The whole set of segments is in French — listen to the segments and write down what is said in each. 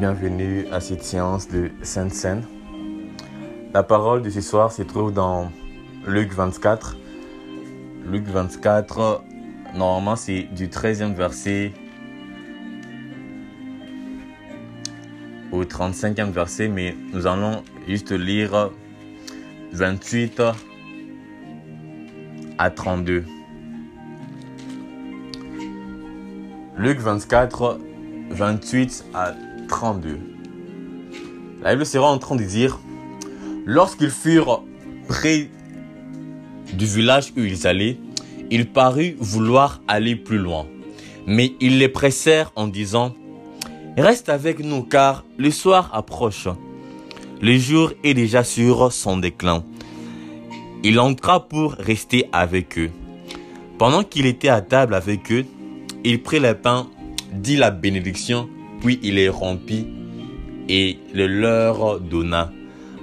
bienvenue à cette séance de Sainte Seine. La parole de ce soir se trouve dans Luc 24. Luc 24, normalement c'est du 13e verset au 35e verset, mais nous allons juste lire 28 à 32. Luc 24, 28 à 32. La Bible sera en train de dire, lorsqu'ils furent près du village où ils allaient, il parut vouloir aller plus loin. Mais ils les pressèrent en disant, Reste avec nous car le soir approche. Le jour est déjà sur son déclin. Il entra pour rester avec eux. Pendant qu'il était à table avec eux, il prit le pain, dit la bénédiction, puis il les rompit et le leur donna.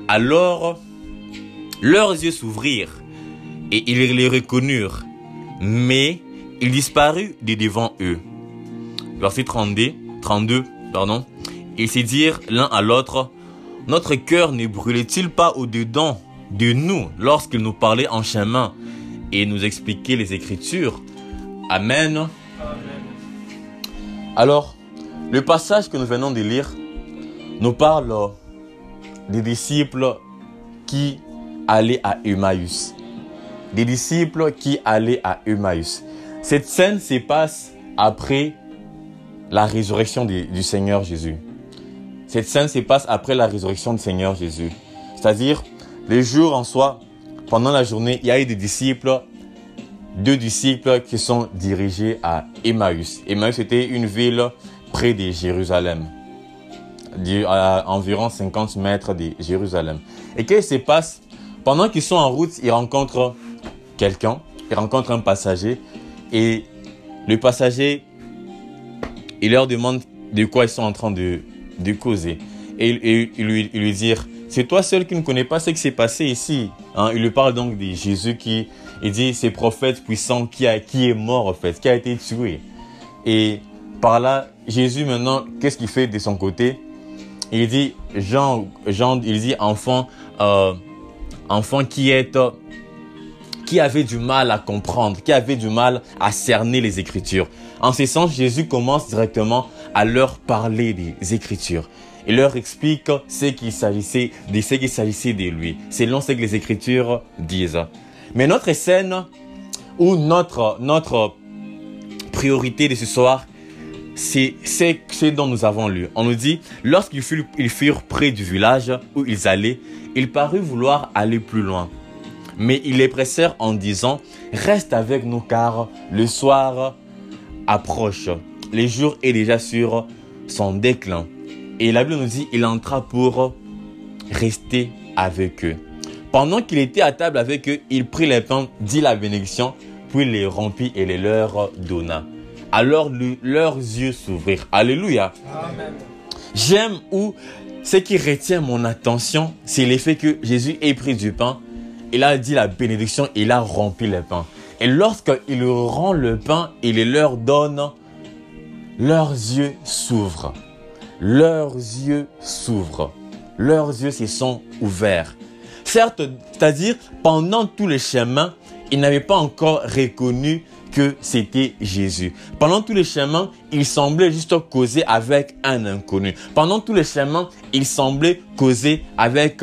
Alors leurs yeux s'ouvrirent et ils les reconnurent, mais il disparut de devant eux. Verset 32, 32 pardon, ils se dirent l'un à l'autre, notre cœur ne brûlait-il pas au-dedans de nous lorsqu'il nous parlait en chemin et nous expliquait les Écritures? Amen. Alors, le passage que nous venons de lire nous parle des disciples qui allaient à Emmaüs. Des disciples qui allaient à Emmaüs. Cette scène se passe après la résurrection du, Seigneur Jésus. Cette scène se passe après la résurrection du Seigneur Jésus. C'est-à-dire, les jours en soi, pendant la journée, il y a eu des disciples, deux disciples qui sont dirigés à Emmaüs. Emmaüs était une ville près de Jérusalem, à environ 50 mètres de Jérusalem. Et qu'est-ce qui se passe? Pendant qu'ils sont en route, ils rencontrent quelqu'un, ils rencontrent un passager, et le passager il leur demande de quoi ils sont en train de, de causer. Et, il, lui, il lui dit, c'est toi seul qui ne connais pas ce qui s'est passé ici. Hein? Il lui parle donc de Jésus qui, il dit, c'est prophète puissant qui, a, qui est mort en fait, qui a été tué. Et par là, Jésus maintenant, qu'est-ce qu'il fait de son côté? Il dit, Jean, Jean, il dit, enfant, euh, enfant qui est qui avait du mal à comprendre, qui avait du mal à cerner les Écritures. En ce sens, Jésus commence directement à leur parler des Écritures. Il leur explique ce qu'il s'agissait de ce qu'il s'agissait de lui, selon ce que les Écritures disent. Mais notre scène ou notre notre priorité de ce soir, c'est ce dont nous avons lu. On nous dit, lorsqu'ils furent, ils furent près du village où ils allaient, il parut vouloir aller plus loin. Mais ils les pressèrent en disant, reste avec nous car le soir approche. Le jour est déjà sur son déclin. Et la Bible nous dit, il entra pour rester avec eux. Pendant qu'il était à table avec eux, il prit les pains, dit la bénédiction, puis les rompit et les leur donna. Alors leurs yeux s'ouvrirent. Alléluia. J'aime où ce qui retient mon attention, c'est l'effet que Jésus ait pris du pain, il a dit la bénédiction, il a rempli le pain. Et lorsqu'il rend le pain, il leur donne, leurs yeux s'ouvrent. Leurs yeux s'ouvrent. Leurs yeux se sont ouverts. Certes, c'est-à-dire, pendant tous les chemins, ils n'avaient pas encore reconnu que c'était Jésus. Pendant tous les chemins, ils semblaient juste causer avec un inconnu. Pendant tous les chemins, ils semblaient causer avec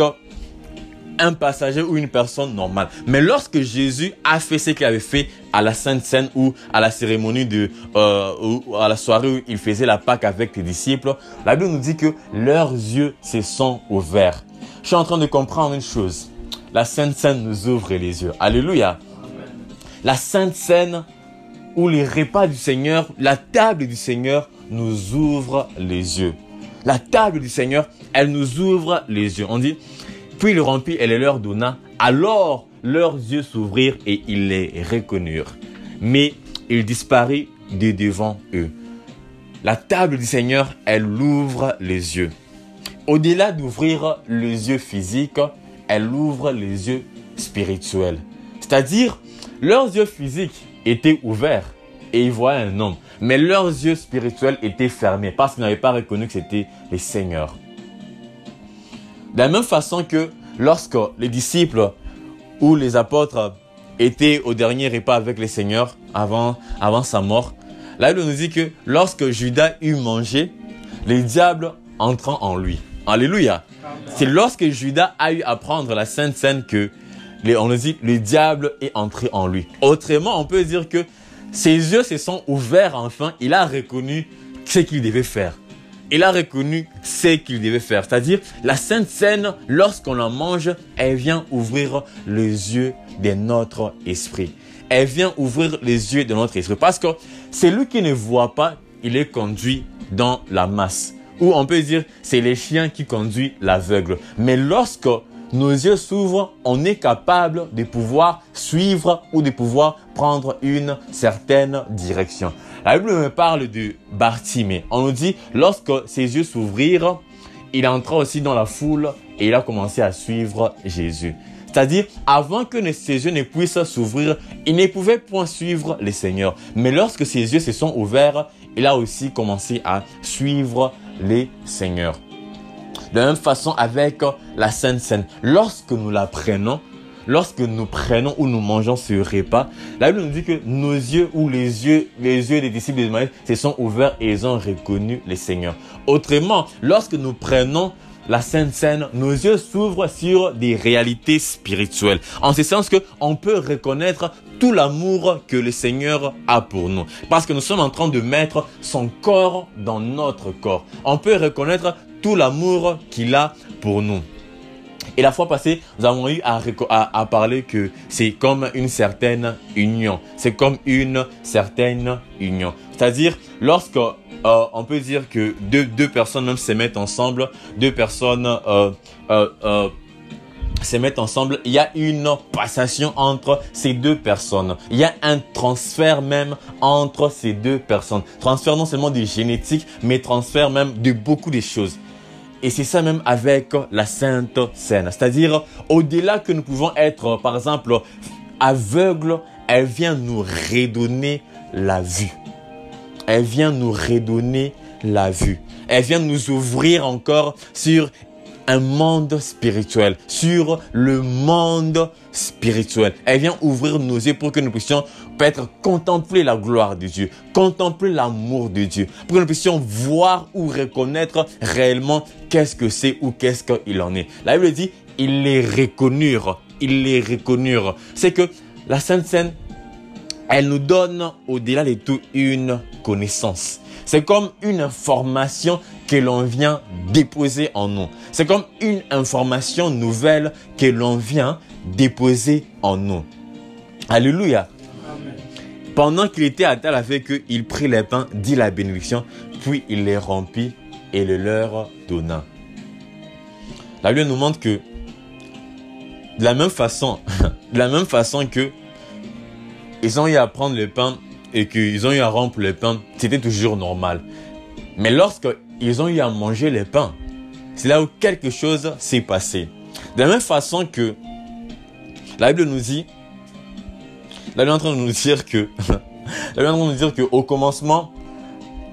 un passager ou une personne normale. Mais lorsque Jésus a fait ce qu'il avait fait à la Sainte Seine ou à la cérémonie de, euh, ou à la soirée où il faisait la Pâque avec les disciples, la Bible nous dit que leurs yeux se sont ouverts. Je suis en train de comprendre une chose. La Sainte Seine nous ouvre les yeux. Alléluia. La Sainte Seine où les repas du Seigneur, la table du Seigneur nous ouvre les yeux. La table du Seigneur, elle nous ouvre les yeux. On dit, puis il rompit et les leur donna. Alors leurs yeux s'ouvrirent et ils les reconnurent. Mais il disparut de devant eux. La table du Seigneur, elle ouvre les yeux. Au-delà d'ouvrir les yeux physiques, elle ouvre les yeux spirituels. C'est-à-dire, leurs yeux physiques étaient ouverts et ils voyaient un homme. Mais leurs yeux spirituels étaient fermés parce qu'ils n'avaient pas reconnu que c'était les seigneurs. De la même façon que lorsque les disciples ou les apôtres étaient au dernier repas avec les seigneurs avant, avant sa mort, la Bible nous dit que lorsque Judas eut mangé, les diables entrant en lui. Alléluia. C'est lorsque Judas a eu à prendre la Sainte Seine que on nous dit le diable est entré en lui. Autrement, on peut dire que ses yeux se sont ouverts enfin. Il a reconnu ce qu'il devait faire. Il a reconnu ce qu'il devait faire. C'est-à-dire, la Sainte Seine, lorsqu'on la mange, elle vient ouvrir les yeux de notre esprit. Elle vient ouvrir les yeux de notre esprit. Parce que celui qui ne voit pas, il est conduit dans la masse. Ou on peut dire, c'est les chiens qui conduisent l'aveugle. Mais lorsque nos yeux s'ouvrent, on est capable de pouvoir suivre ou de pouvoir prendre une certaine direction. La Bible me parle de Bartimée. On nous dit, lorsque ses yeux s'ouvrirent, il entra aussi dans la foule et il a commencé à suivre Jésus. C'est-à-dire, avant que ses yeux ne puissent s'ouvrir, il ne pouvait point suivre le Seigneur. Mais lorsque ses yeux se sont ouverts, il a aussi commencé à suivre les seigneurs. De la même façon avec la Sainte Seine. Lorsque nous la prenons, lorsque nous prenons ou nous mangeons ce repas, la Bible nous dit que nos yeux ou les yeux, les yeux des disciples de Maïs se sont ouverts et ils ont reconnu les seigneurs. Autrement, lorsque nous prenons la Sainte Seine, nos yeux s'ouvrent sur des réalités spirituelles. En ce sens que on peut reconnaître tout l'amour que le Seigneur a pour nous. Parce que nous sommes en train de mettre son corps dans notre corps. On peut reconnaître tout l'amour qu'il a pour nous. Et la fois passée, nous avons eu à, parler que c'est comme une certaine union. C'est comme une certaine union. C'est-à-dire, lorsque euh, on peut dire que deux, deux personnes se mettent ensemble, deux personnes euh, euh, se mettent ensemble, il y a une passation entre ces deux personnes. Il y a un transfert même entre ces deux personnes. Transfert non seulement de génétique, mais transfert même de beaucoup de choses. Et c'est ça même avec la Sainte Seine. C'est-à-dire, au-delà que nous pouvons être, par exemple, aveugles, elle vient nous redonner la vue. Elle vient nous redonner la vue. Elle vient nous ouvrir encore sur un monde spirituel, sur le monde spirituel. Elle vient ouvrir nos yeux pour que nous puissions peut-être contempler la gloire de Dieu, contempler l'amour de Dieu, pour que nous puissions voir ou reconnaître réellement qu'est-ce que c'est ou qu'est-ce qu'il en est. La Bible dit, ils les reconnurent, ils les reconnurent. C'est que la Sainte Seine, elle nous donne au-delà de tout une connaissance. C'est comme une information que l'on vient déposer en nous. C'est comme une information nouvelle que l'on vient déposer en nous. Alléluia. Pendant qu'il était à table avec eux, il prit les pains, dit la bénédiction, puis il les remplit et le leur donna. La Bible nous montre que de la même façon, de la même façon que ils ont eu à prendre le pain et qu'ils ont eu à rompre le pain, c'était toujours normal. Mais lorsque ils ont eu à manger le pain, c'est là où quelque chose s'est passé. De la même façon que la Bible nous dit, la Bible est en train de nous dire que, est en train de nous dire au commencement,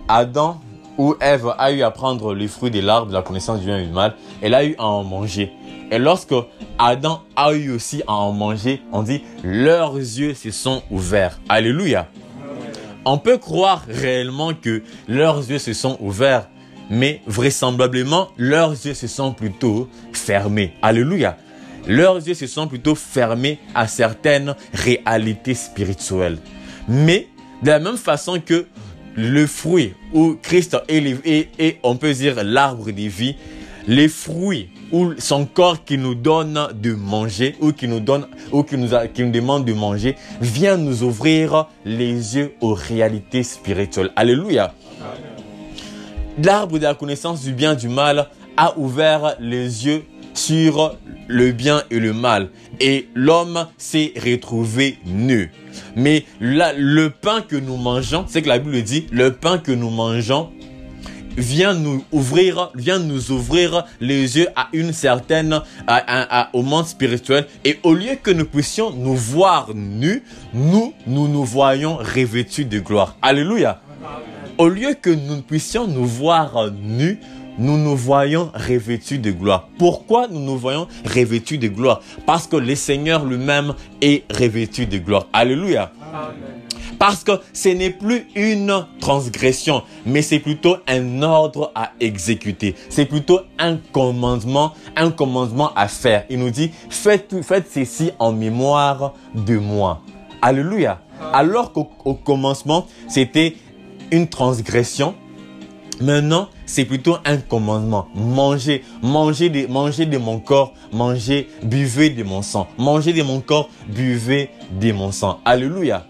Adam ou Ève a eu à prendre les fruits de l'arbre de la connaissance du bien et du mal, elle a eu à en manger. Et lorsque Adam a eu aussi à en manger, on dit leurs yeux se sont ouverts. Alléluia. On peut croire réellement que leurs yeux se sont ouverts, mais vraisemblablement leurs yeux se sont plutôt fermés. Alléluia. Leurs yeux se sont plutôt fermés à certaines réalités spirituelles. Mais de la même façon que le fruit où Christ est, et, on peut dire l'arbre de vie, les fruits ou son corps qui nous donne de manger ou qui nous donne ou qui nous, qui nous demande de manger vient nous ouvrir les yeux aux réalités spirituelles. Alléluia. L'arbre de la connaissance du bien et du mal a ouvert les yeux sur le bien et le mal. Et l'homme s'est retrouvé nu. Mais là, le pain que nous mangeons, c'est que la Bible dit, le pain que nous mangeons vient nous ouvrir, vient nous ouvrir les yeux à une certaine, à, au monde spirituel. Et au lieu que nous puissions nous voir nus, nous, nous nous voyons revêtus de gloire. Alléluia. Au lieu que nous puissions nous voir nus, nous nous voyons revêtus de gloire. Pourquoi nous nous voyons revêtus de gloire? Parce que le Seigneur lui-même est revêtu de gloire. Alléluia. Parce que ce n'est plus une transgression, mais c'est plutôt un ordre à exécuter. C'est plutôt un commandement, un commandement à faire. Il nous dit, faites, faites ceci en mémoire de moi. Alléluia. Alors qu'au commencement, c'était une transgression, Maintenant, c'est plutôt un commandement. Mangez, mangez de, mangez de mon corps, mangez, buvez de mon sang. Mangez de mon corps, buvez de mon sang. Alléluia.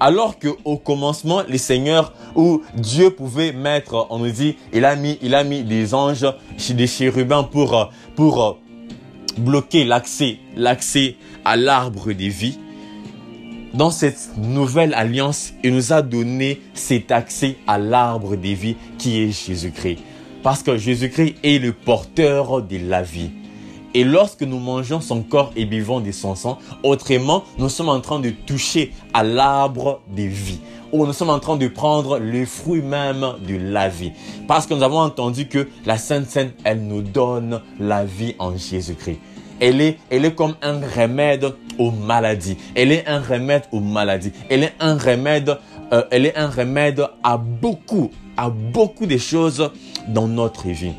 Alors que au commencement, le Seigneur ou Dieu pouvait mettre, on nous dit, il a mis, il a mis des anges, des chérubins pour, pour bloquer l'accès, l'accès à l'arbre des vies dans cette nouvelle alliance, il nous a donné cet accès à l'arbre des vies qui est Jésus-Christ. Parce que Jésus-Christ est le porteur de la vie. Et lorsque nous mangeons son corps et buvons de son sang, autrement, nous sommes en train de toucher à l'arbre des vies. Ou nous sommes en train de prendre le fruit même de la vie. Parce que nous avons entendu que la Sainte Seine, elle nous donne la vie en Jésus-Christ. Elle est, comme un remède aux maladies. Elle est un remède aux maladies. Elle est un remède, euh, elle est un remède à beaucoup, à beaucoup de choses dans notre vie.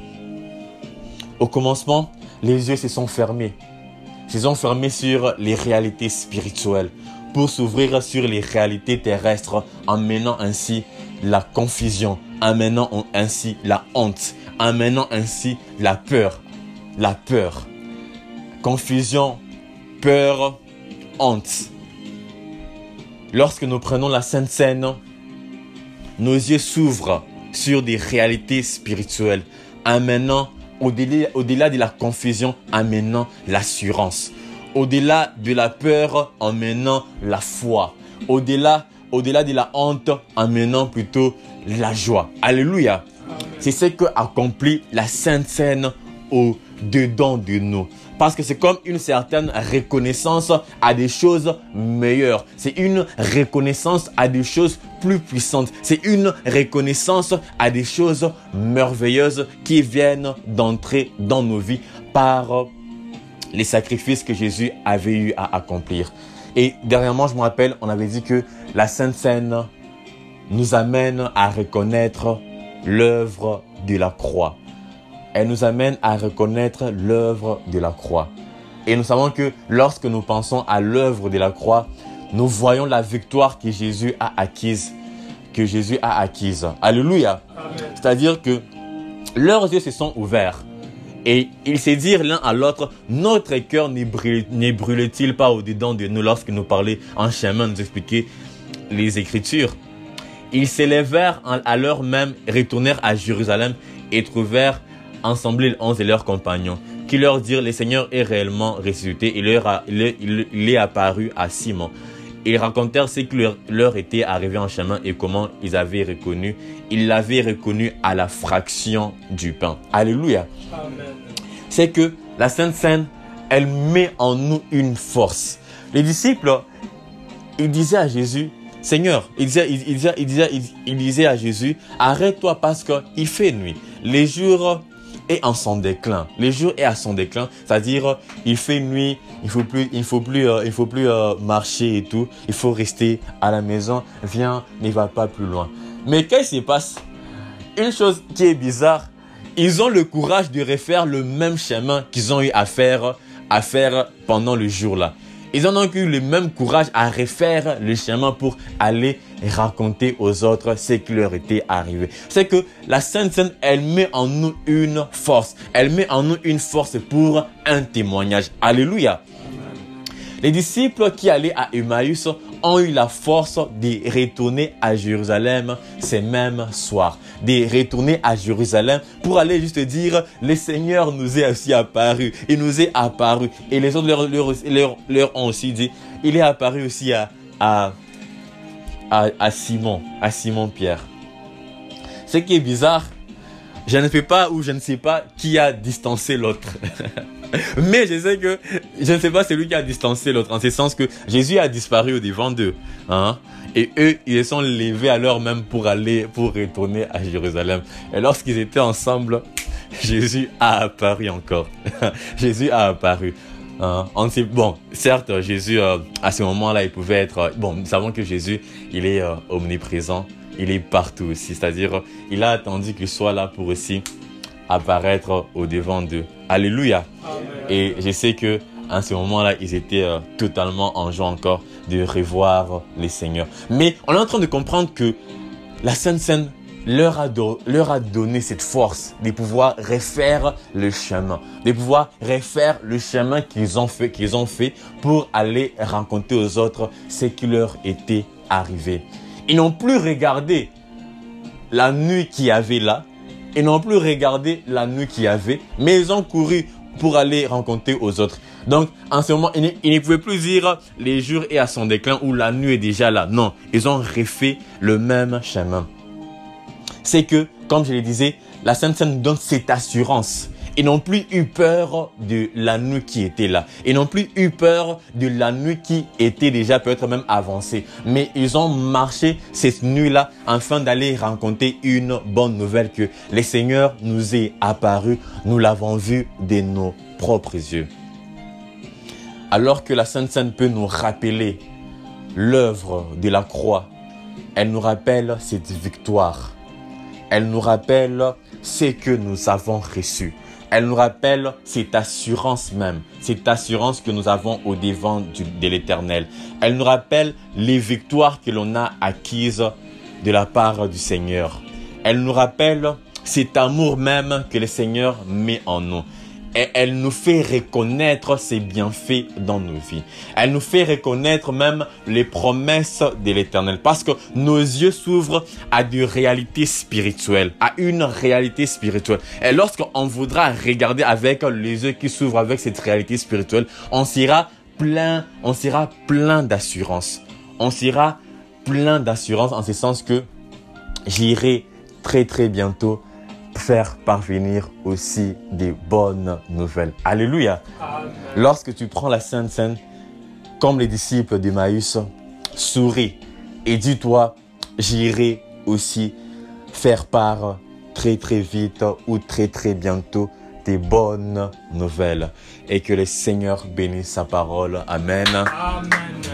Au commencement, les yeux se sont fermés. Se sont fermés sur les réalités spirituelles pour s'ouvrir sur les réalités terrestres, amenant ainsi la confusion, amenant ainsi la honte, amenant ainsi la peur. La peur. Confusion, peur, honte. Lorsque nous prenons la Sainte Seine, nos yeux s'ouvrent sur des réalités spirituelles, amenant au-delà, de la confusion, amenant l'assurance. Au-delà de la peur, amenant la foi. Au-delà, au-delà de la honte, amenant plutôt la joie. Alléluia. C'est ce que accomplit la Sainte Seine au dedans de nous. Parce que c'est comme une certaine reconnaissance à des choses meilleures. C'est une reconnaissance à des choses plus puissantes. C'est une reconnaissance à des choses merveilleuses qui viennent d'entrer dans nos vies par les sacrifices que Jésus avait eu à accomplir. Et dernièrement, je me rappelle, on avait dit que la Sainte Seine nous amène à reconnaître l'œuvre de la croix elle nous amène à reconnaître l'œuvre de la croix. Et nous savons que lorsque nous pensons à l'œuvre de la croix, nous voyons la victoire que Jésus a acquise. Que Jésus a acquise. Alléluia. C'est-à-dire que leurs yeux se sont ouverts. Et ils se dirent l'un à l'autre, notre cœur ne brûle-t-il pas au-dedans de nous lorsque nous parlions en chemin, nous expliquer les Écritures? Ils s'élevèrent à l'heure même, retournèrent à Jérusalem et trouvèrent ensemble les onze et leurs compagnons, qui leur dirent, le Seigneur est réellement ressuscité, il, leur il, est apparu à Simon. Ils racontèrent ce qui leur, était arrivé en chemin et comment ils avaient reconnu. Ils l'avaient reconnu à la fraction du pain. Alléluia. C'est que la Sainte Seine, elle met en nous une force. Les disciples, ils disaient à Jésus, Seigneur, il disait, il, disait, il, disait, il disait à Jésus, arrête-toi parce qu'il fait nuit. Les jours est en son déclin. Le jour est à son déclin, c'est-à-dire il fait nuit, il faut plus, il faut plus, euh, il faut plus euh, marcher et tout. Il faut rester à la maison. Viens, ne va pas plus loin. Mais qu'est-ce qui se passe? Une chose qui est bizarre, ils ont le courage de refaire le même chemin qu'ils ont eu à faire, à faire pendant le jour là. Ils ont eu le même courage à refaire le chemin pour aller raconter aux autres ce qui leur était arrivé. C'est que la Sainte Seine, elle met en nous une force. Elle met en nous une force pour un témoignage. Alléluia. Les disciples qui allaient à Emmaüs ont eu la force de retourner à Jérusalem ces mêmes soirs. De retourner à Jérusalem pour aller juste dire, le Seigneur nous est aussi apparu. Il nous est apparu. Et les autres leur, leur, leur, ont aussi dit, il est apparu aussi à, à, à, Simon, à Simon Pierre. Ce qui est bizarre, je ne sais pas ou je ne sais pas qui a distancé l'autre. Mais je sais que je ne sais pas celui qui a distancé l'autre, en ce sens que Jésus a disparu au devant d'eux. Hein? Et eux, ils sont levés à l'heure même pour aller, pour retourner à Jérusalem. Et lorsqu'ils étaient ensemble, Jésus a apparu encore. Jésus a apparu. Hein? On bon, certes, Jésus, euh, à ce moment-là, il pouvait être... Euh, bon, nous savons que Jésus, il est euh, omniprésent. Il est partout aussi. C'est-à-dire, il a attendu qu'il soit là pour aussi apparaître au devant d'eux. Alléluia. Et je sais que à ce moment-là, ils étaient euh, totalement en joie encore de revoir les seigneurs. Mais on est en train de comprendre que la Sainte Seine leur a, leur a donné cette force de pouvoir refaire le chemin, de pouvoir refaire le chemin qu'ils ont fait, qu'ils ont fait pour aller raconter aux autres ce qui leur était arrivé. Ils n'ont plus regardé la nuit qu'il y avait là, ils n'ont plus regardé la nuit qu'il y avait, mais ils ont couru pour aller rencontrer aux autres. Donc, en ce moment, ils ne, pouvaient plus dire les jours est à son déclin ou la nuit est déjà là. Non, ils ont refait le même chemin. C'est que, comme je le disais, la Sainte Seine donne cette assurance ils n'ont plus eu peur de la nuit qui était là. Ils n'ont plus eu peur de la nuit qui était déjà peut-être même avancée. Mais ils ont marché cette nuit-là afin d'aller rencontrer une bonne nouvelle que le Seigneur nous est apparu. Nous l'avons vu de nos propres yeux. Alors que la Sainte Sainte peut nous rappeler l'œuvre de la croix, elle nous rappelle cette victoire. Elle nous rappelle ce que nous avons reçu. Elle nous rappelle cette assurance même, cette assurance que nous avons au devant de l'Éternel. Elle nous rappelle les victoires que l'on a acquises de la part du Seigneur. Elle nous rappelle cet amour même que le Seigneur met en nous et elle nous fait reconnaître ses bienfaits dans nos vies. Elle nous fait reconnaître même les promesses de l'éternel parce que nos yeux s'ouvrent à des réalités spirituelles, à une réalité spirituelle. Et lorsqu'on voudra regarder avec les yeux qui s'ouvrent avec cette réalité spirituelle, on sera plein, on sera plein d'assurance. On sera plein d'assurance en ce sens que j'irai très très bientôt faire parvenir aussi des bonnes nouvelles. Alléluia. Lorsque tu prends la Sainte Seine, comme les disciples d'Emmaüs, souris et dis-toi, j'irai aussi faire part très très vite ou très très bientôt des bonnes nouvelles. Et que le Seigneur bénisse sa parole. Amen. Amen.